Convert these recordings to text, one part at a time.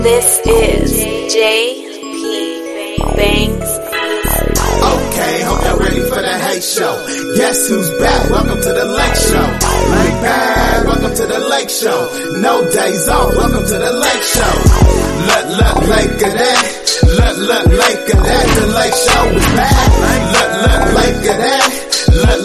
This is JP Bangs. Okay, hope y'all ready for the hate show. Guess who's back? Welcome to the lake show. Lake back, welcome to the lake show. No days off, welcome to the lake show. Look, look, lake of that. Look, look, lake of that. The lake show is back. Look, look, lake.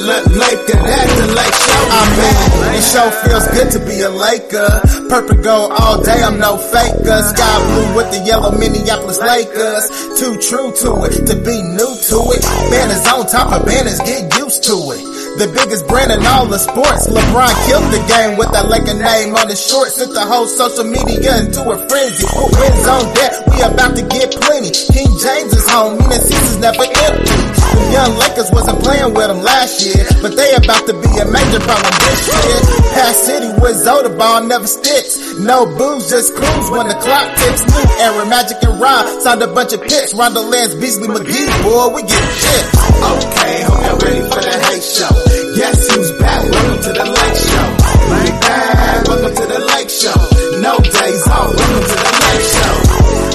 Look, that the Lake Show. I'm in. It sure feels good to be a Laker. Purple gold all day, I'm no faker. Sky blue with the yellow Minneapolis Lakers. Too true to it, to be new to it. Banners on top of banners, get used to it. The biggest brand in all the sports. LeBron killed the game with that Laker name on his shorts. Sent the whole social media into a frenzy. Put wins on deck, we about to get plenty. King James is home, meaning season's never empty. The young Lakers wasn't playing with them last year, but they about to be a major problem this year. Past City with Zoda ball never sticks. No booze, just cruise when the clock ticks. New era, Magic and Rob signed a bunch of picks. Rondo Lance, Beasley McGee, boy, we get shit. Okay, hope y'all ready for the hate show. Guess who's back? Welcome to the Lake Show. Lake back, welcome to the Lake Show. No days off, welcome to the Lake Show.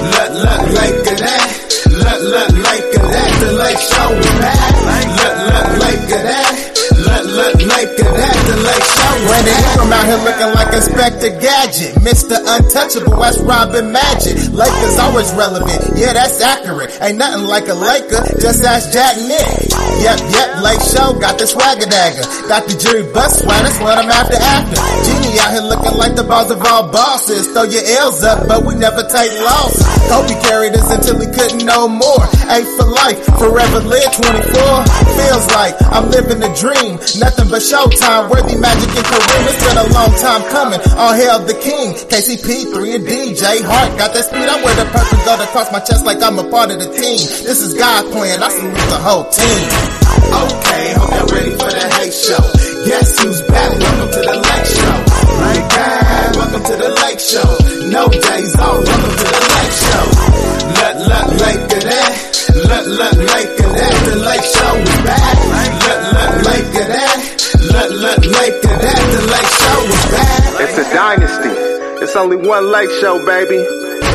Look, look, Lake of that. Look, look, Lake of that. The Lake Show is back. Look, look, Lake of that. That. The Lake Show is Brandon Ingram out here looking like Inspector Gadget. Mr. Untouchable, that's Robin Magic. Lakers always relevant. Yeah, that's accurate. Ain't nothing like a Laker. Just ask Jack Nick. Yep, yep, Lake Show got the swagger dagger. Got the Jerry Buss swag, that's what I'm after after. Looking like the boss of all bosses. Throw your L's up, but we never take losses. Kobe carried us until he couldn't no more. Eight for life, forever live 24. Feels like I'm living a dream. Nothing but showtime, worthy magic and Kareem. It's been a long time coming. All hail the king. KCP, 3 and DJ Hart. Got that speed, I wear the purple gold across my chest like I'm a part of the team. This is God playing, I salute the whole team. Okay, hope y'all ready for the hate show. Guess who's back? Welcome to the Lake Show. Welcome to the Lake Show. No days off, welcome to the Lake Show. Look, look, Lake of that. Look, look, Lake of that. The Lake Show is back. Look, look, Lake of that. Look, look, Lake of that. The Lake Show is back. It's a dynasty. It's only one lake show, baby.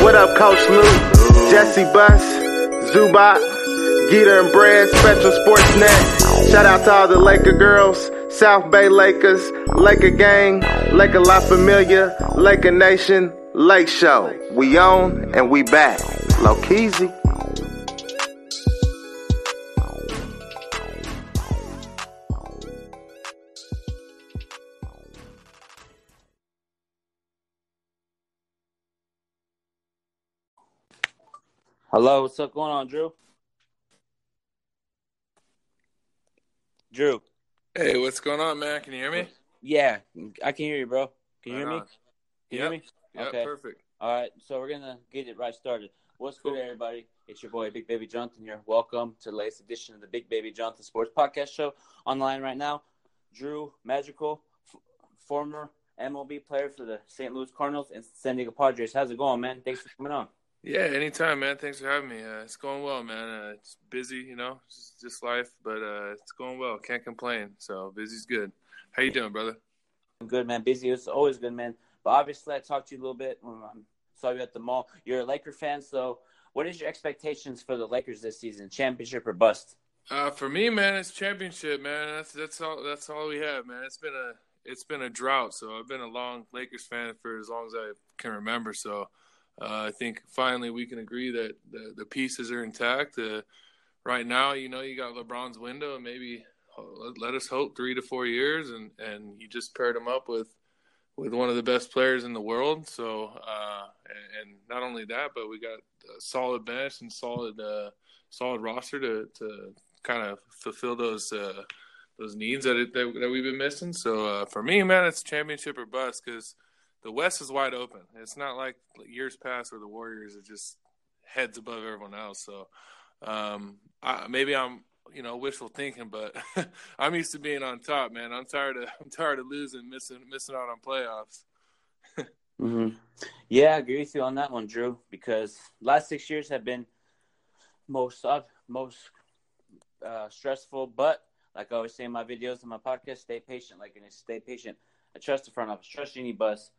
What up, Coach Luke? Jesse Buss, Zubac, Geeta and Brad, Spectrum Sportsnet. Shout out to all the Laker girls, South Bay Lakers, Laker Gang, Laker La Familia, Laker Nation, Lake Show. We on and we back. Lokeezy. Hello, what's up going on, Drew? Drew. Hey, what's going on, man? Can you hear me? Yeah, I can hear you, bro. Can you hear Right me? on. Can you Yep. hear me? Yep, Okay. perfect. All right, so we're gonna get it right started. What's Cool. good, everybody? It's your boy Big Baby Jonathan here. Welcome to the latest edition of the Big Baby Jonathan Sports Podcast Show. Online right now, Drew Madrigal, f- former MLB player for the St. Louis Cardinals and San Diego Padres. How's it going, man? Thanks for coming on. Yeah, anytime, man. Thanks for having me. Uh, it's going well, man. Uh, it's busy, you know, just, just life, but uh, it's going well. Can't complain. So busy's good. How you doing, brother? I'm good, man. Busy is always good, man. But obviously, I talked to you a little bit when I saw you at the mall. You're a Laker fan, so what is your expectations for the Lakers this season? Championship or bust? Uh, for me, man, it's championship, man. That's that's all. That's all we have, man. It's been a it's been a drought. So I've been a long Lakers fan for as long as I can remember. So I think finally we can agree that the, the pieces are intact. Uh, right now, you know, you got LeBron's window, and maybe uh, let, let us hope three to four years, and and you just paired him up with with one of the best players in the world. So uh, and, and not only that, but we got a solid bench and solid uh, solid roster to to kind of fulfill those uh, those needs that, it, that that we've been missing. So uh, for me, man, it's championship or bust because the West is wide open. It's not like years past where the Warriors are just heads above everyone else. So um, I, maybe I'm you know wishful thinking, but I'm used to being on top, man. I'm tired of I'm tired of losing, missing missing out on playoffs. hmm Yeah, I agree with you on that one, Drew. Because last six years have been most most uh, stressful. But like I always say in my videos and my podcast, stay patient. Like, and stay patient. I trust the front office, trust Jeanie Buss.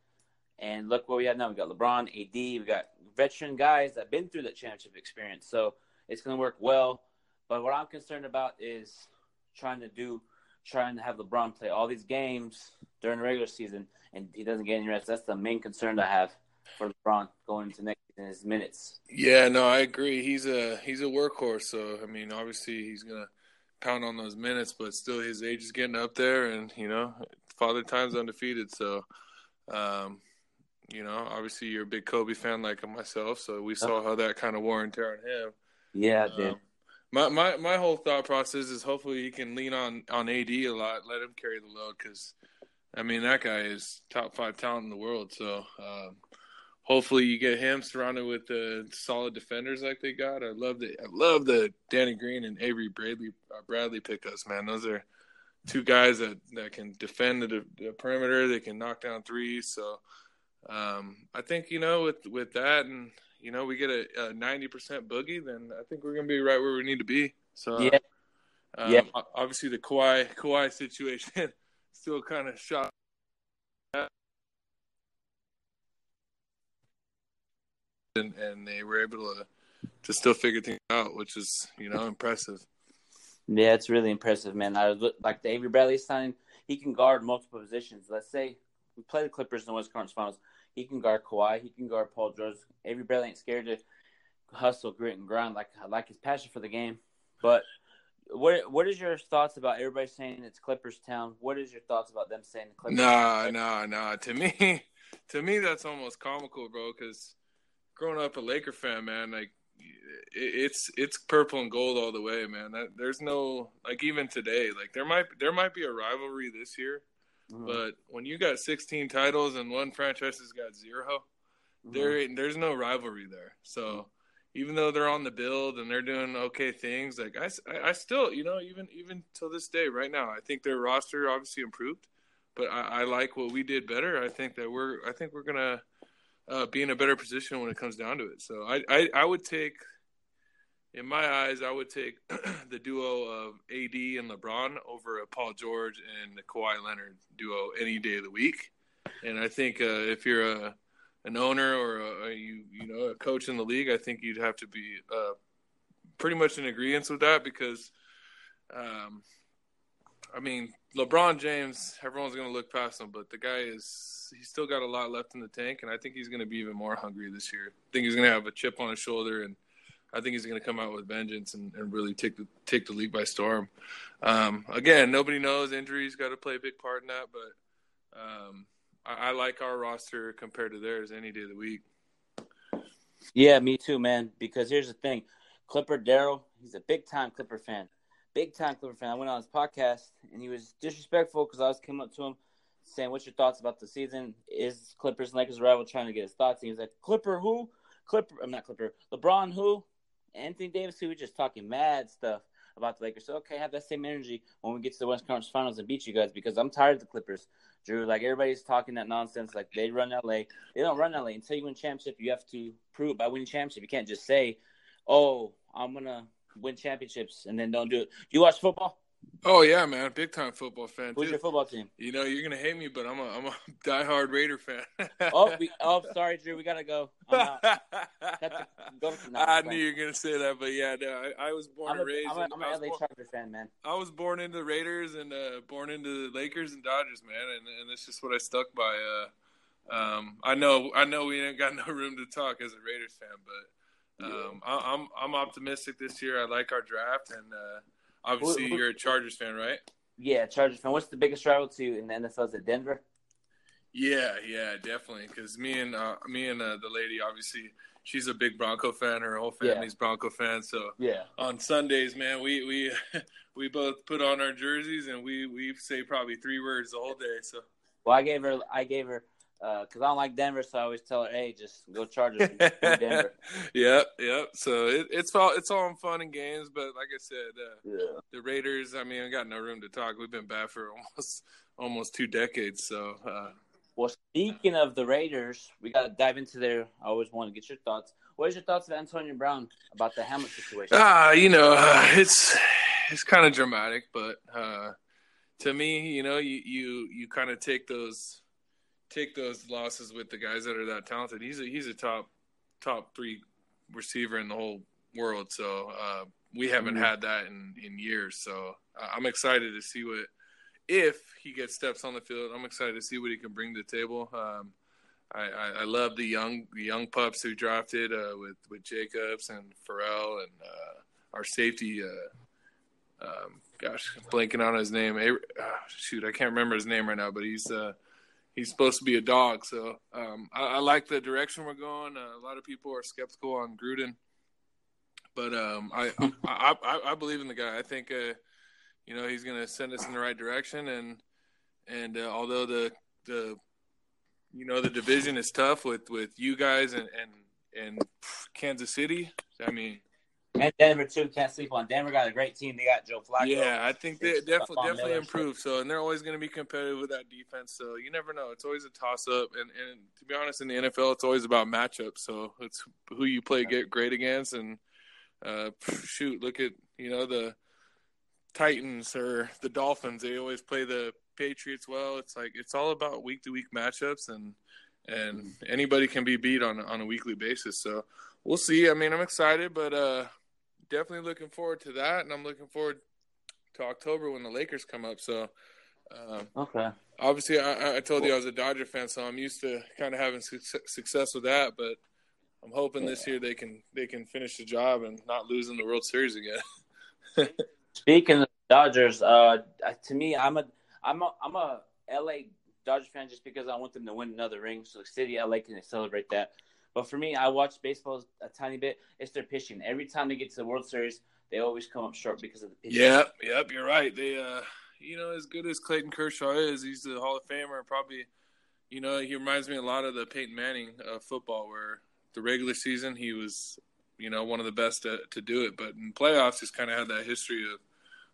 And look what we have now. We got LeBron, AD, we got veteran guys that have been through that championship experience. So it's going to work well. But what I'm concerned about is trying to do, trying to have LeBron play all these games during the regular season, and he doesn't get any rest. That's the main concern I have for LeBron going into next season, his minutes. Yeah, no, I agree. He's a he's a workhorse. So I mean, obviously he's gonna pound on those minutes, but still his age is getting up there, and you know, father time's undefeated. So, um, you know, obviously you're a big Kobe fan like myself, so we saw how that kind of wore and tear on him. Yeah, dude. Um, my, my my whole thought process is hopefully he can lean on on AD a lot, let him carry the load because, I mean that guy is top five talent in the world. So um, hopefully you get him surrounded with the solid defenders like they got. I love the I love the Danny Green and Avery Bradley uh, Bradley pickups, man. Those are two guys that that can defend the, the perimeter. They can knock down threes. So um, I think you know with with that and you know, we get a ninety percent boogie, then I think we're gonna be right where we need to be. So yeah, um, yeah. Obviously, the Kawhi Kawhi situation still kind of shot. And, and they were able to to still figure things out, which is you know impressive. Yeah, it's really impressive, man. I look like the Avery Bradley signing. He can guard multiple positions. Let's say we play the Clippers in the West Conference Finals. He can guard Kawhi. He can guard Paul George. Avery Bradley ain't scared to hustle, grit, and grind. Like I like his passion for the game. But what what is your thoughts about everybody saying it's Clippers town? What is your thoughts about them saying the Clippers? Nah, nah, nah. To me, to me, that's almost comical, bro. Because growing up a Laker fan, man, like it's it's purple and gold all the way, man. There's no like even today, like there might there might be a rivalry this year Mm-hmm. But when you got 16 titles and one franchise has got 0 mm-hmm. there there's no rivalry there. So mm-hmm. even though they're on the build and they're doing okay things, like I, I still, you know, even even till this day, right now, I think their roster obviously improved, but I, I like what we did better. I think that we're I think we're gonna uh, be in a better position when it comes down to it. So I, I, I would take in my eyes, I would take the duo of AD and LeBron over a Paul George and the Kawhi Leonard duo any day of the week. And I think uh, if you're a an owner or a, a, you you know a coach in the league, I think you'd have to be uh, pretty much in agreement with that because, um, I mean, LeBron James, everyone's going to look past him, but the guy is he's still got a lot left in the tank, and I think he's going to be even more hungry this year. I think he's going to have a chip on his shoulder and I think he's going to come out with vengeance and, and, really take the take the league by storm. Um, again, nobody knows injuries got to play a big part in that, but um, I, I, like our roster compared to theirs any day of the week. Yeah, me too, man. Because here's the thing, Clipper Daryl, he's a big time Clipper fan, big time Clipper fan. I went on his podcast and he was disrespectful because I was coming up to him saying, "What's your thoughts about the season? Is Clippers and Lakers rival?" Trying to get his thoughts. And he was like, "Clipper who? Clipper? I'm not Clipper. LeBron who? Anthony Davis, who was just talking mad stuff about the Lakers. So okay, have that same energy when we get to the West Conference Finals and beat you guys because I'm tired of the Clippers. Drew, like everybody's talking that nonsense. Like they run LA. They don't run LA until you win championship. You have to prove by winning championship. You can't just say, "Oh, I'm gonna win championships," and then don't do it. You watch football? Oh yeah, man, big time football fan. Who's too. your football team? You know you're gonna hate me, but I'm a I'm a diehard Raider fan. oh, we, oh, sorry, Drew, we gotta go. go I knew you were gonna say that, but yeah, no, I, I was born I'm and raised. I'm, a, I'm an LA born, fan, man. I was born into the Raiders and uh, born into the Lakers and Dodgers, man, and and it's just what I stuck by. Uh, um, I know I know we ain't got no room to talk as a Raiders fan, but um, yeah. I, I'm I'm optimistic this year. I like our draft and. Uh, Obviously, you're a Chargers fan, right? Yeah, Chargers fan. What's the biggest rival to you in the NFL? Is it Denver? Yeah, yeah, definitely. Because me and uh, me and uh, the lady, obviously, she's a big Bronco fan. Her whole family's yeah. Bronco fans. So yeah, on Sundays, man, we we we both put on our jerseys and we we say probably three words the whole day. So well, I gave her I gave her because uh, I don't like Denver, so I always tell her, "Hey, just go Chargers." Denver. yep, yep. So it, it's all it's all fun and games, but like I said, uh, yeah. the Raiders. I mean, I got no room to talk. We've been bad for almost almost two decades. So, uh, well, speaking of the Raiders, we got to dive into there. I always want to get your thoughts. What is your thoughts of Antonio Brown about the helmet situation? Ah, you know, uh, it's it's kind of dramatic, but uh, to me, you know, you you you kind of take those take those losses with the guys that are that talented. He's a he's a top top three receiver in the whole world. So uh, we haven't mm-hmm. had that in in years. So I'm excited to see what if he gets steps on the field. I'm excited to see what he can bring to the table. Um, I, I, I, love the young the young pups who drafted uh, with with Jacobs and Ferrell and uh, our safety. Uh, um, gosh, blanking on his name. Uh, shoot, I can't remember his name right now, but he's uh, he's supposed to be a dog. So um, I, I, like the direction we're going. Uh, a lot of people are skeptical on Gruden, but um, I, I, I, I believe in the guy. I think you know he's going to send us in the right direction, and and although the the you know the division is tough with with you guys and and and Kansas City. I mean, and Denver too. Can't sleep on Denver. Got a great team. They got Joe Flacco. Yeah, I think they definitely definitely improved. So and they're always going to be competitive with that defense. So you never know. It's always a toss up. And and to be honest, in the NFL, it's always about matchups. So it's who you play get great against. And uh, shoot, look at you know the Titans or the Dolphins. They always play the Patriots well. It's like it's all about week to week matchups, and and anybody can be beat on on a weekly basis. So we'll see. I mean, I'm excited, but uh, definitely looking forward to that, and I'm looking forward to October when the Lakers come up. So. Um, okay. Obviously, I, I told you I was a Dodger fan, so I'm used to kind of having success with that. But I'm hoping this year they can they can finish the job and not lose in the World Series again. Speaking of Dodgers, uh, to me, I'm a I'm a I'm a LA Dodgers fan just because I want them to win another ring. So city LA can celebrate that. But for me, I watch baseball a tiny bit. It's their pitching. Every time they get to the World Series, they always come up short because of the pitching. Yep, yep, you're right. They, uh, you know, as good as Clayton Kershaw is, he's the Hall of Famer. Probably, you know, he reminds me a lot of the Peyton Manning of football, where the regular season he was, you know, one of the best to, to do it. But in playoffs, he's kind of had that history of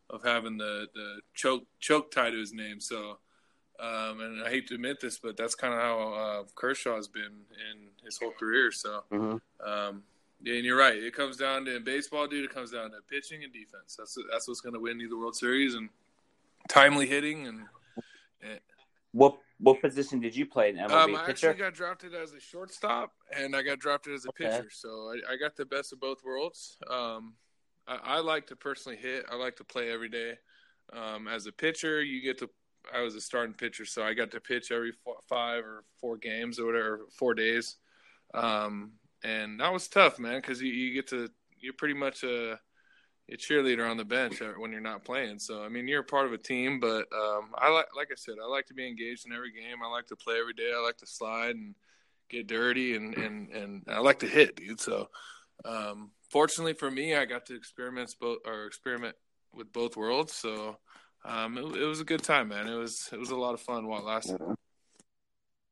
of having the the choke choke tied to his name. So, um, and I hate to admit this, but that's kind of how uh, Kershaw has been in his whole career. So, mm-hmm. um, yeah, and you're right. It comes down to baseball, dude. It comes down to pitching and defense. That's that's what's going to win you the World Series and timely hitting and. and what what position did you play in MLB? Um, I pitcher? actually got drafted as a shortstop, and I got drafted as a okay. pitcher. So I, I, got the best of both worlds. Um, I, I, like to personally hit. I like to play every day. Um, as a pitcher, you get to. I was a starting pitcher, so I got to pitch every four, five or four games or whatever, four days, um, and that was tough, man, because you, you get to. You're pretty much a, a cheerleader on the bench when you're not playing. So I mean, you're a part of a team, but um, I like, like I said, I like to be engaged in every game. I like to play every day. I like to slide and get dirty, and and and I like to hit, dude. So um, fortunately for me, I got to experiment both or experiment with both worlds. So um, it, it, was a good time, man. It was it was a lot of fun while it lasted.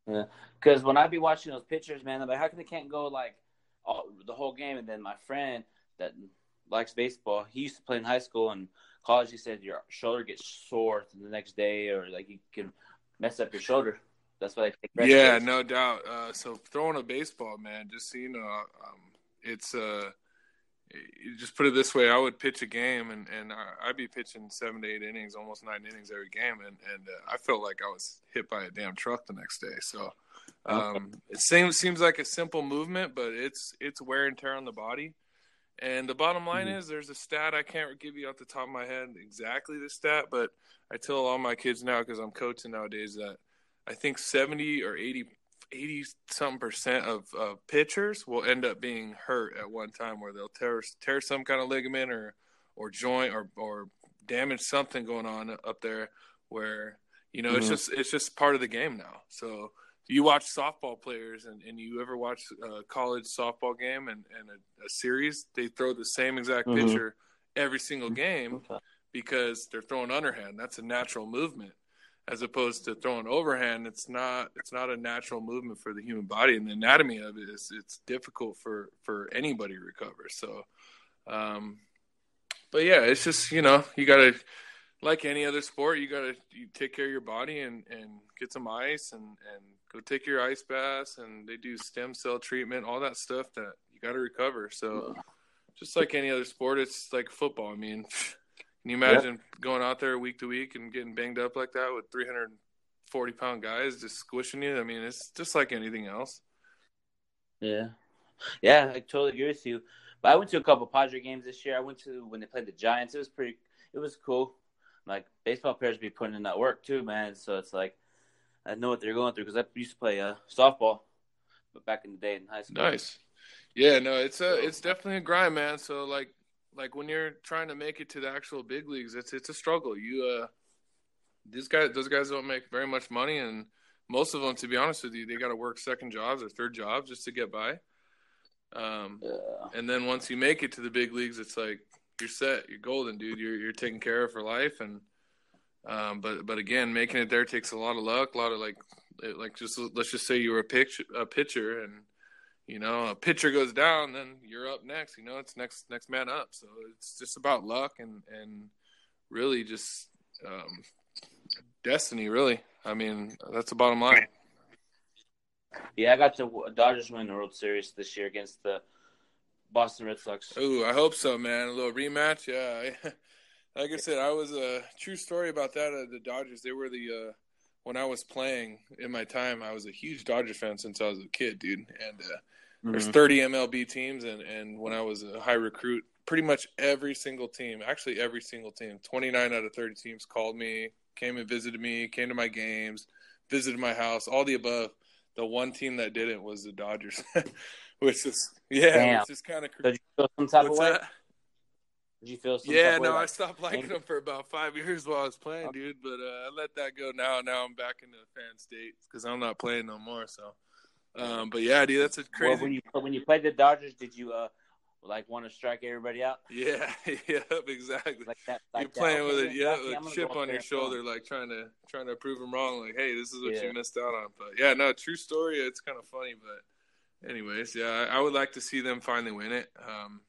Yeah, because when I'd be watching those pictures, man, I'm like, how come they can't go like all, the whole game? And then my friend that likes baseball, he used to play in high school and college. He said your shoulder gets sore the next day, or like you can mess up your shoulder. That's why they take. Yeah, days. no doubt. Uh, so throwing a baseball, man, just so you know, um, it's uh you just put it this way: I would pitch a game, and and I'd be pitching seven to eight innings, almost nine innings every game, and and uh, I felt like I was hit by a damn truck the next day. So um, it seems seems like a simple movement, but it's it's wear and tear on the body. And the bottom line mm-hmm. is, there's a stat I can't give you off the top of my head exactly the stat, but I tell all my kids now because I'm coaching nowadays that I think 70 or 80 80 some percent of uh, pitchers will end up being hurt at one time where they'll tear tear some kind of ligament or or joint or or damage something going on up there where you know mm-hmm. it's just it's just part of the game now so you watch softball players and, and you ever watch a college softball game and, and a, a series they throw the same exact mm-hmm. pitcher every single game okay. because they're throwing underhand that's a natural movement as opposed to throwing overhand it's not it's not a natural movement for the human body and the anatomy of it is it's difficult for for anybody to recover. So um but yeah it's just you know you gotta like any other sport you gotta you take care of your body and and get some ice and and go take your ice baths and they do stem cell treatment all that stuff that you gotta recover. So just like any other sport it's like football. I mean Can you imagine going out there week to week and getting banged up like that with 340 pound guys just squishing you? I mean, it's just like anything else. Yeah, yeah, I totally agree with you. But I went to a couple Padre games this year. I went to when they played the Giants. It was pretty. It was cool. Like baseball players be putting in that work too, man. So it's like I know what they're going through because I used to play uh, softball, but back in the day in high school. Nice. Yeah, no, it's a it's definitely a grind, man. So like like when you're trying to make it to the actual big leagues, it's it's a struggle. You uh, these guys those guys don't make very much money, and most of them, to be honest with you, they got to work second jobs or third jobs just to get by. Um, Yeah. and then once you make it to the big leagues, it's like you're set, you're golden, dude. You're you're taken care of for life, and um, but but again, making it there takes a lot of luck, a lot of like like just let's just say you were a pitch a pitcher, and you know a pitcher goes down, then you're up next. You know it's next next man up. So it's just about luck and and really just um, destiny. Really, I mean that's the bottom line. Yeah, I got the Dodgers win the World Series this year against the Boston Red Sox. Ooh, I hope so, man. A little rematch, yeah. I, like I said, I was a true story about that. Uh, the Dodgers, they were the uh, when I was playing in my time, I was a huge Dodger fan since I was a kid, dude. And uh, there's Mhm. 30 MLB teams, and and when I was a high recruit, pretty much every single team, actually every single team, 29 out of 30 teams called me, came and visited me, came to my games, visited my house, all the above. The one team that didn't was the Dodgers, which is yeah, Damn. which is kind of Did you feel some type What's of way? that? Did you feel some Yeah, type of way? no, I stopped liking them for about five years while I was playing, dude. But uh, I let that go now. Now I'm back in the fan state because I'm not playing no more. So, um, but yeah, dude, that's a Well, crazy. when you when you played the Dodgers, did you uh like want to strike everybody out yeah, yeah, exactly. like that? Like You're playing Okay, with it, yeah, with a chip on your and throw 'em. shoulder, like trying to trying to prove them wrong. Like, hey, this is what Yeah. you missed out on. But yeah, no, true story. It's kind of funny, but anyways, yeah, I, I would like to see them finally win it. Um,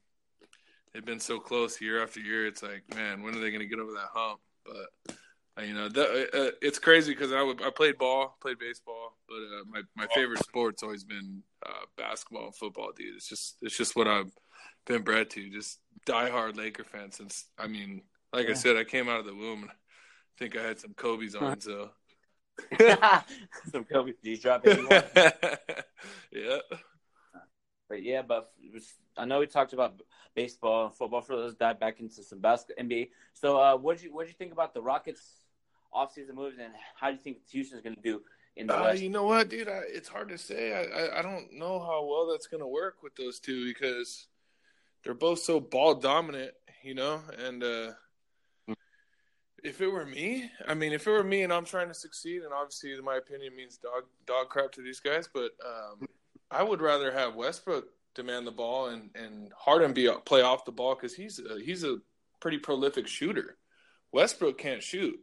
they've been so close year after year. It's like, man, when are they going to get over that hump? But uh, you know, the, uh, it's crazy because I I played ball, played baseball, but uh, my my favorite sport's always been uh, basketball and football, dude. It's just it's just what I've been bred to. Just diehard Laker fan since. I mean, like I said, I came out of the womb. and I think I had some Kobe's on, so some Kobe. Did you drop anyone? yeah. But yeah, but was- I know we talked about baseball and football. For those dive back into some basketball NBA. So, uh, what did you what did you think about the Rockets offseason moves, and how do you think Houston's going to do in the Uh, West? you know what, dude? I, it's hard to say. I, I I don't know how well that's gonna work with those two because they're both so ball dominant, you know. And uh, if it were me, I mean, if it were me and I'm trying to succeed, and obviously my opinion means dog dog crap to these guys, but um, I would rather have Westbrook demand the ball and and Harden be play off the ball because he's a, he's a pretty prolific shooter. Westbrook can't shoot.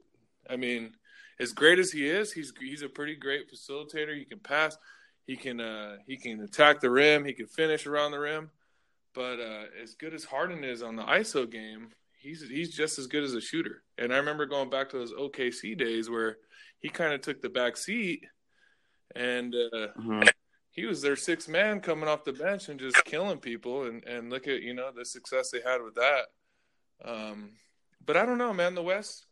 I mean, as great as he is, he's he's a pretty great facilitator. He can pass, he can uh, he can attack the rim, he can finish around the rim. But uh, as good as Harden is on the ISO game, he's he's just as good as a shooter. And I remember going back to those OKC days where he kind of took the back seat, and uh, Mhm. He was their sixth man coming off the bench and just killing people. And and look at you know the success they had with that. Um, but I don't know, man. The West,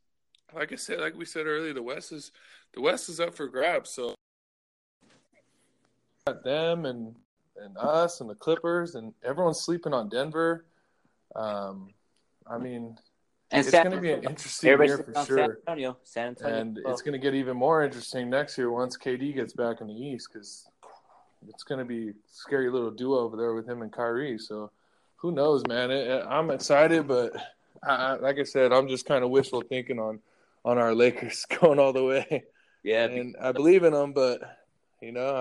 like I said, like we said earlier, the West is the West is up for grabs. So them and and us and the Clippers and everyone's sleeping on Denver. Um, I mean, and it's San- going to be an interesting year for on San sure. Antonio. San Antonio. And Well, it's going to get even more interesting next year once KD gets back in the East because it's going to be scary little duo over there with him and Kyrie. So who knows, man? It, it- I'm excited, but I, like I said, I'm just kind of wishful thinking on on our Lakers going all the way. yeah, And I believe in them, but you know,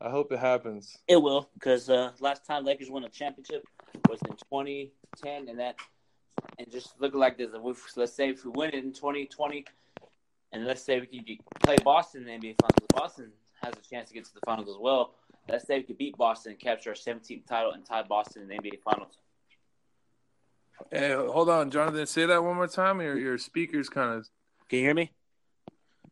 I I hope it happens. It will, because uh, last time Lakers won a championship was in 2010, and that and just looking like this. If we, let's say if we win it in 2020, and let's say we could get- play Boston in the NBA Finals, Boston has a chance to get to the finals as well. Let's say we could beat Boston and capture our 17th title and tie Boston in the NBA Finals. Hey, hold on, Jonathan. Say that one more time. Your your speaker's kind of Can you hear me?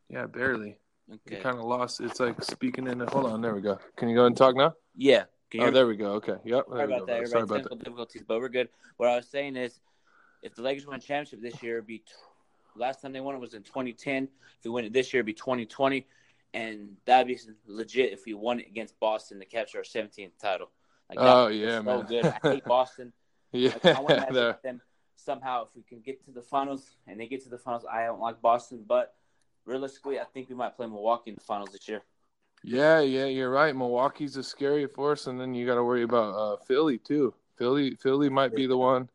yeah, barely. Okay. Kind of lost. It's like speaking in. The, hold on, there we go. Can you go and talk now? Yeah. Can you Oh, hear me? there we go. Okay. Yep. There Sorry about go. that. Sorry Everybody, about that. technical difficulties, but we're good. What I was saying is, if the Lakers win a championship this year, it'd be t- last time they won it was in 2010. If we win it this year, it'd be 2020, and that'd be legit if we won it against Boston to capture our 17th title. Like, Oh, yeah, so man. good. I hate Boston. Yeah, Like, I want to them somehow if we can get to the finals and they get to the finals. I don't like Boston, but realistically, I think we might play Milwaukee in the finals this year. yeah, yeah. You're right. Milwaukee's a scary force, and then you got to worry about uh, Philly too. Philly, Philly might be the one.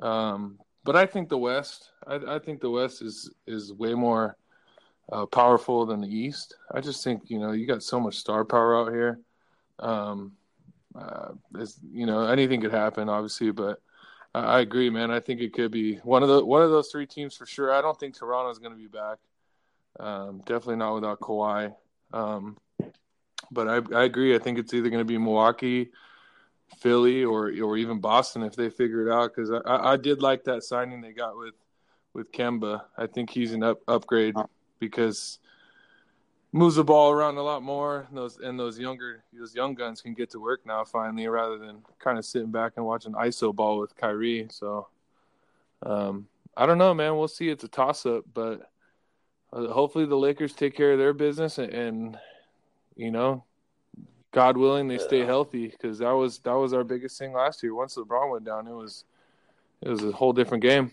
Um, but I think the West. I, I think the West is is way more uh, powerful than the East. I just think you know you got so much star power out here. Um, uh, you know anything could happen, obviously, but I, I agree, man. I think it could be one of the one of those three teams for sure. I don't think Toronto's going to be back. Um, definitely not without Kawhi. Um, but I, I agree. I think it's either going to be Milwaukee, Philly, or or even Boston if they figure it out. Because I, I, did like that signing they got with with Kemba. I think he's an up, upgrade because moves the ball around a lot more. And those and those younger those young guns can get to work now finally, rather than kind of sitting back and watching ISO ball with Kyrie. So um, I don't know, man. We'll see. It's a toss up, but uh, hopefully the Lakers take care of their business and, and you know, God willing, they stay healthy because that was that was our biggest thing last year. Once LeBron went down, it was it was a whole different game.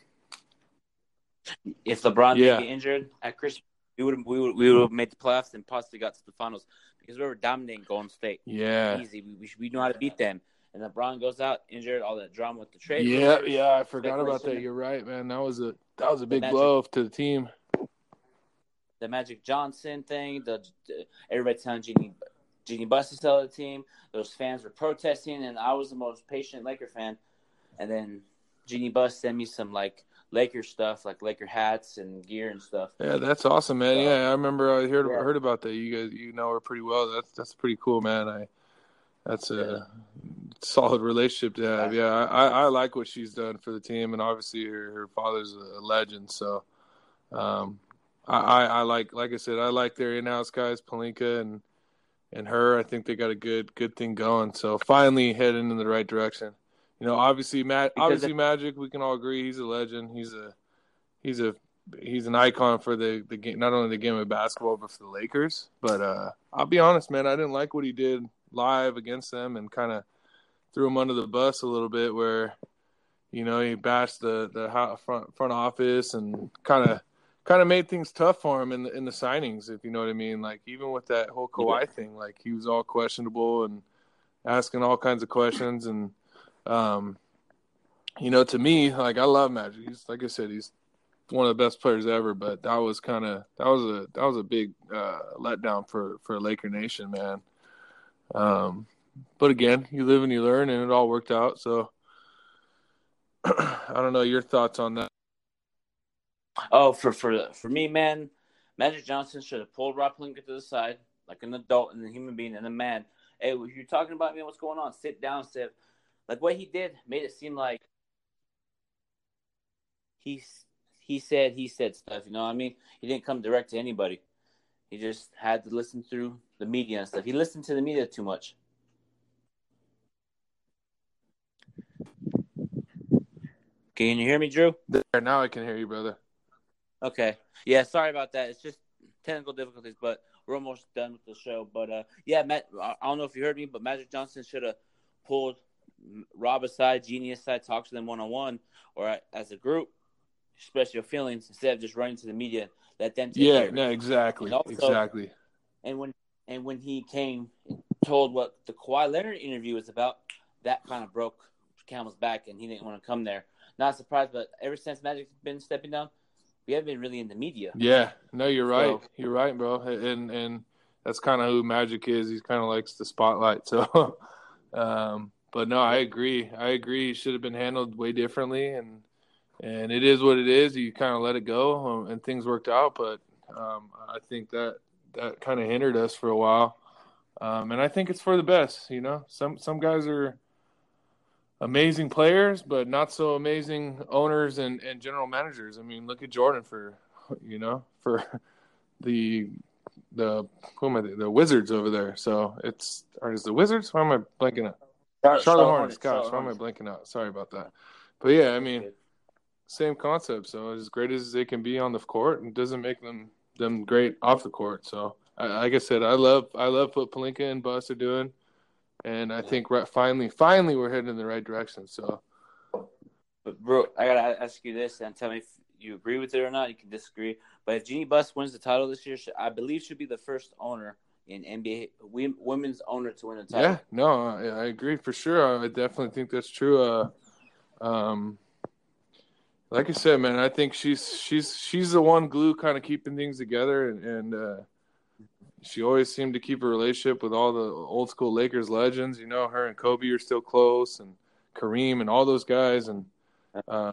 If LeBron Yeah. didn't get injured at Christmas, we would we would we would have made the playoffs and possibly got to the finals because we were dominating Golden State. Yeah, Easy, we, we we know how to beat them. And LeBron goes out injured, all that drama with the trade. yeah, yeah. I forgot about that. You're right, man. That was a that was a big Magic. blow to the team. the Magic Johnson thing, the, the everybody telling Jeanie Buss to sell the team. Those fans were protesting, and I was the most patient Laker fan. And then Jeanie Buss sent me some like Laker stuff, like Laker hats and gear and stuff. Yeah, that's awesome, man. So- Yeah, I remember I heard Yeah. heard about that. You guys, you know her pretty well. That's that's pretty cool, man. I that's a Yeah. solid relationship to have. Yeah, I, I I like what she's done for the team, and obviously her, her father's a legend. So, um, I, I I like like I said, I like their in-house guys, Pelinka and and her. I think they got a good good thing going. So finally heading in the right direction. You know, obviously, Matt. Obviously, Magic. We can all agree he's a legend. He's a he's a he's an icon for the the game, not only the game of basketball but for the Lakers. But uh, I'll be honest, man, I didn't like what he did live against them and kind of threw him under the bus a little bit, where you know he bashed the the front front office and kind of kind of made things tough for him in the in the signings, if you know what I mean. Like even with that whole Kawhi thing, like he was all questionable and asking all kinds of questions and. Um, you know, to me, like I love Magic. He's like I said, he's one of the best players ever. But that was kind of that was a that was a big uh, letdown for for Laker Nation, man. Um, but again, you live and you learn, and it all worked out. So I don't know your thoughts on that. Oh, for for for me, man, Magic Johnson should have pulled Rob Pelinka to the side like an adult and a human being and a man. Hey, you're talking about me, what's going on? Sit down, Steph. Like what he did made it seem like he he said he said stuff. You know what I mean? He didn't come direct to anybody. He just had to listen through the media and stuff. He listened to the media too much. Can you hear me, Drew? There, now I can hear you, brother. Okay. Yeah, sorry about that. It's just technical difficulties, but we're almost done with the show. But uh, yeah, Matt, I don't know if you heard me, but Magic Johnson should have pulled Rob aside, Genius aside, talked to them one on one or as a group, express your feelings instead of just running to the media. Let them take care Yeah, of no, exactly, And also- exactly. And when and when he came told what the Kawhi Leonard interview was about, that kind of broke Camel's back, and he didn't want to come there. Not surprised, but ever since Magic's been stepping down, we haven't been really in the media. Yeah, no, you're right. So- you're right, bro. And and that's kind of who Magic is. He kind of likes the spotlight. So, um, but no, I agree. I agree. It should have been handled way differently, and and it is what it is. You kind of let it go, um, and things worked out. But um, I think that that kind of hindered us for a while, um, and I think it's for the best. You know, some some guys are amazing players, but not so amazing owners and, and general managers. I mean, look at Jordan for, you know, for the the who am I? The Wizards over there. So it's or is the Wizards? Why am I blanking out? Charlotte, Hornets. Gosh, Charlotte why am I blanking out? Sorry about that. But yeah, I mean, same concept. So as great as they can be on the court, it doesn't make them them great off the court. So I, like I said, I love I love what Pelinka and Buss are doing, and I think right, finally finally we're heading in the right direction. So. But bro, I gotta ask you this and tell me if you agree with it or not. You can disagree, but if Jeanie Buss wins the title this year, I believe should be the first owner in NBA women's owner to win a title. Yeah, no, I, I agree for sure. I definitely think that's true. Uh, um, like I said, man, I think she's she's she's the one glue kind of keeping things together, and, and uh, she always seemed to keep a relationship with all the old school Lakers legends. You know, her and Kobe are still close, and Kareem and all those guys, and uh,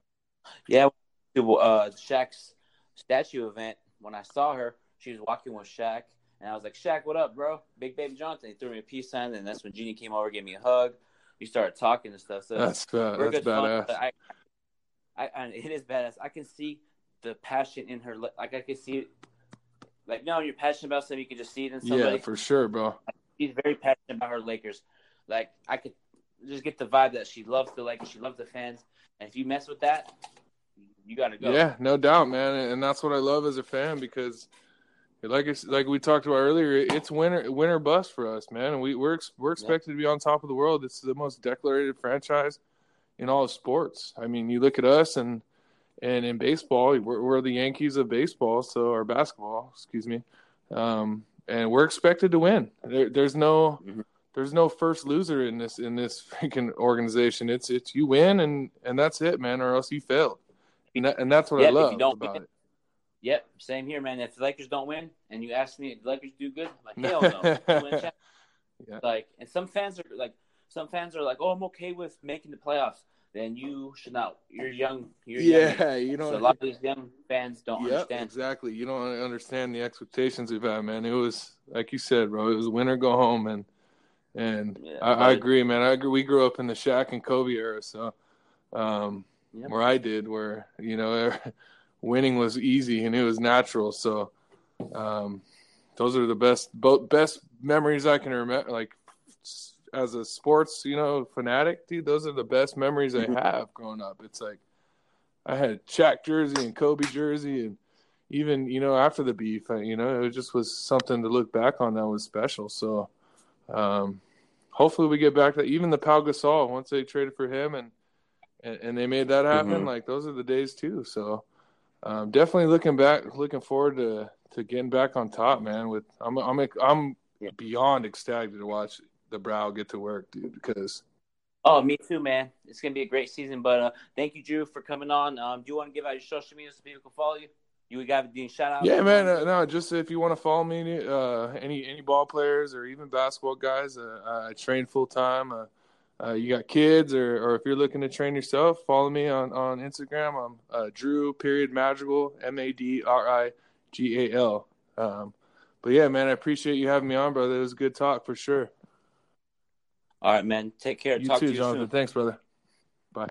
yeah, uh, Shaq's statue event. When I saw her, she was walking with Shaq, and I was like, "Shaq, what up, bro? Big Baby Johnson." He threw me a peace sign, and that's when Jeanie came over, gave me a hug. We started talking and stuff. So that's uh, that's badass. I, I, I, it is badass. I can see the passion in her. Like I can see, it, like no, you're passionate about something. You can just see it in somebody. Yeah, for sure, bro. She's very passionate about her Lakers. Like I could just get the vibe that she loves the Lakers. She loves the fans. And if you mess with that, you got to go. Yeah, no doubt, man. And that's what I love as a fan because, like like we talked about earlier, it's winter winter bust for us, man. And we we're we're expected yeah. to be on top of the world. It's the most decorated franchise in all of sports. I mean, you look at us and and in baseball, we're, we're the Yankees of baseball, so our basketball, excuse me, um, and we're expected to win. There, there's no. Mm-hmm there's no first loser in this in this freaking organization. It's it's you win and and that's it, man, or else you failed. And, that, and that's what I love about win, it. Yep, same here, man. If the Lakers don't win, and you ask me if the Lakers do good, I'm like hell no. yeah. Like, and some fans are like, some fans are like, oh, I'm okay with making the playoffs. Then you should not. You're young. You're yeah, young. you know. So a lot of these young fans don't yep, understand. Exactly. You don't understand the expectations we've had, man. It was like you said, bro. It was win or go home, and and yeah, I, I, agree, man. I agree. We grew up in the Shaq and Kobe era, so um, yep. where I did, where you know, winning was easy and it was natural. So um, those are the best, both best memories I can remember. Like as a sports, you know, fanatic, dude, those are the best memories I mm-hmm. have growing up. It's like I had Shaq jersey and Kobe jersey, and even you know after the beef, you know, it just was something to look back on that was special. So. Um, hopefully we get back to even the Pau Gasol once they traded for him and and, and they made that happen. Mm-hmm. Like those are the days too. So um, definitely looking back, looking forward to to getting back on top, man. With I'm I'm I'm beyond ecstatic to watch the Brow get to work, dude. Because oh, me too, man. It's gonna be a great season. But uh, thank you, Drew, for coming on. Um, do you want to give out your social media so people can follow you? You got any shout out? Yeah, man. Uh, no, just if you want to follow me, uh, any any ball players or even basketball guys, uh, I train full time. Uh, uh, you got kids, or, or if you're looking to train yourself, follow me on, on Instagram. I'm uh, Drew period Madrigal M A D R I G A L. Um, but yeah, man, I appreciate you having me on, brother. It was a good talk for sure. All right, man. Take care. You Talk too, to you Jonathan. Soon. Thanks, brother. Bye.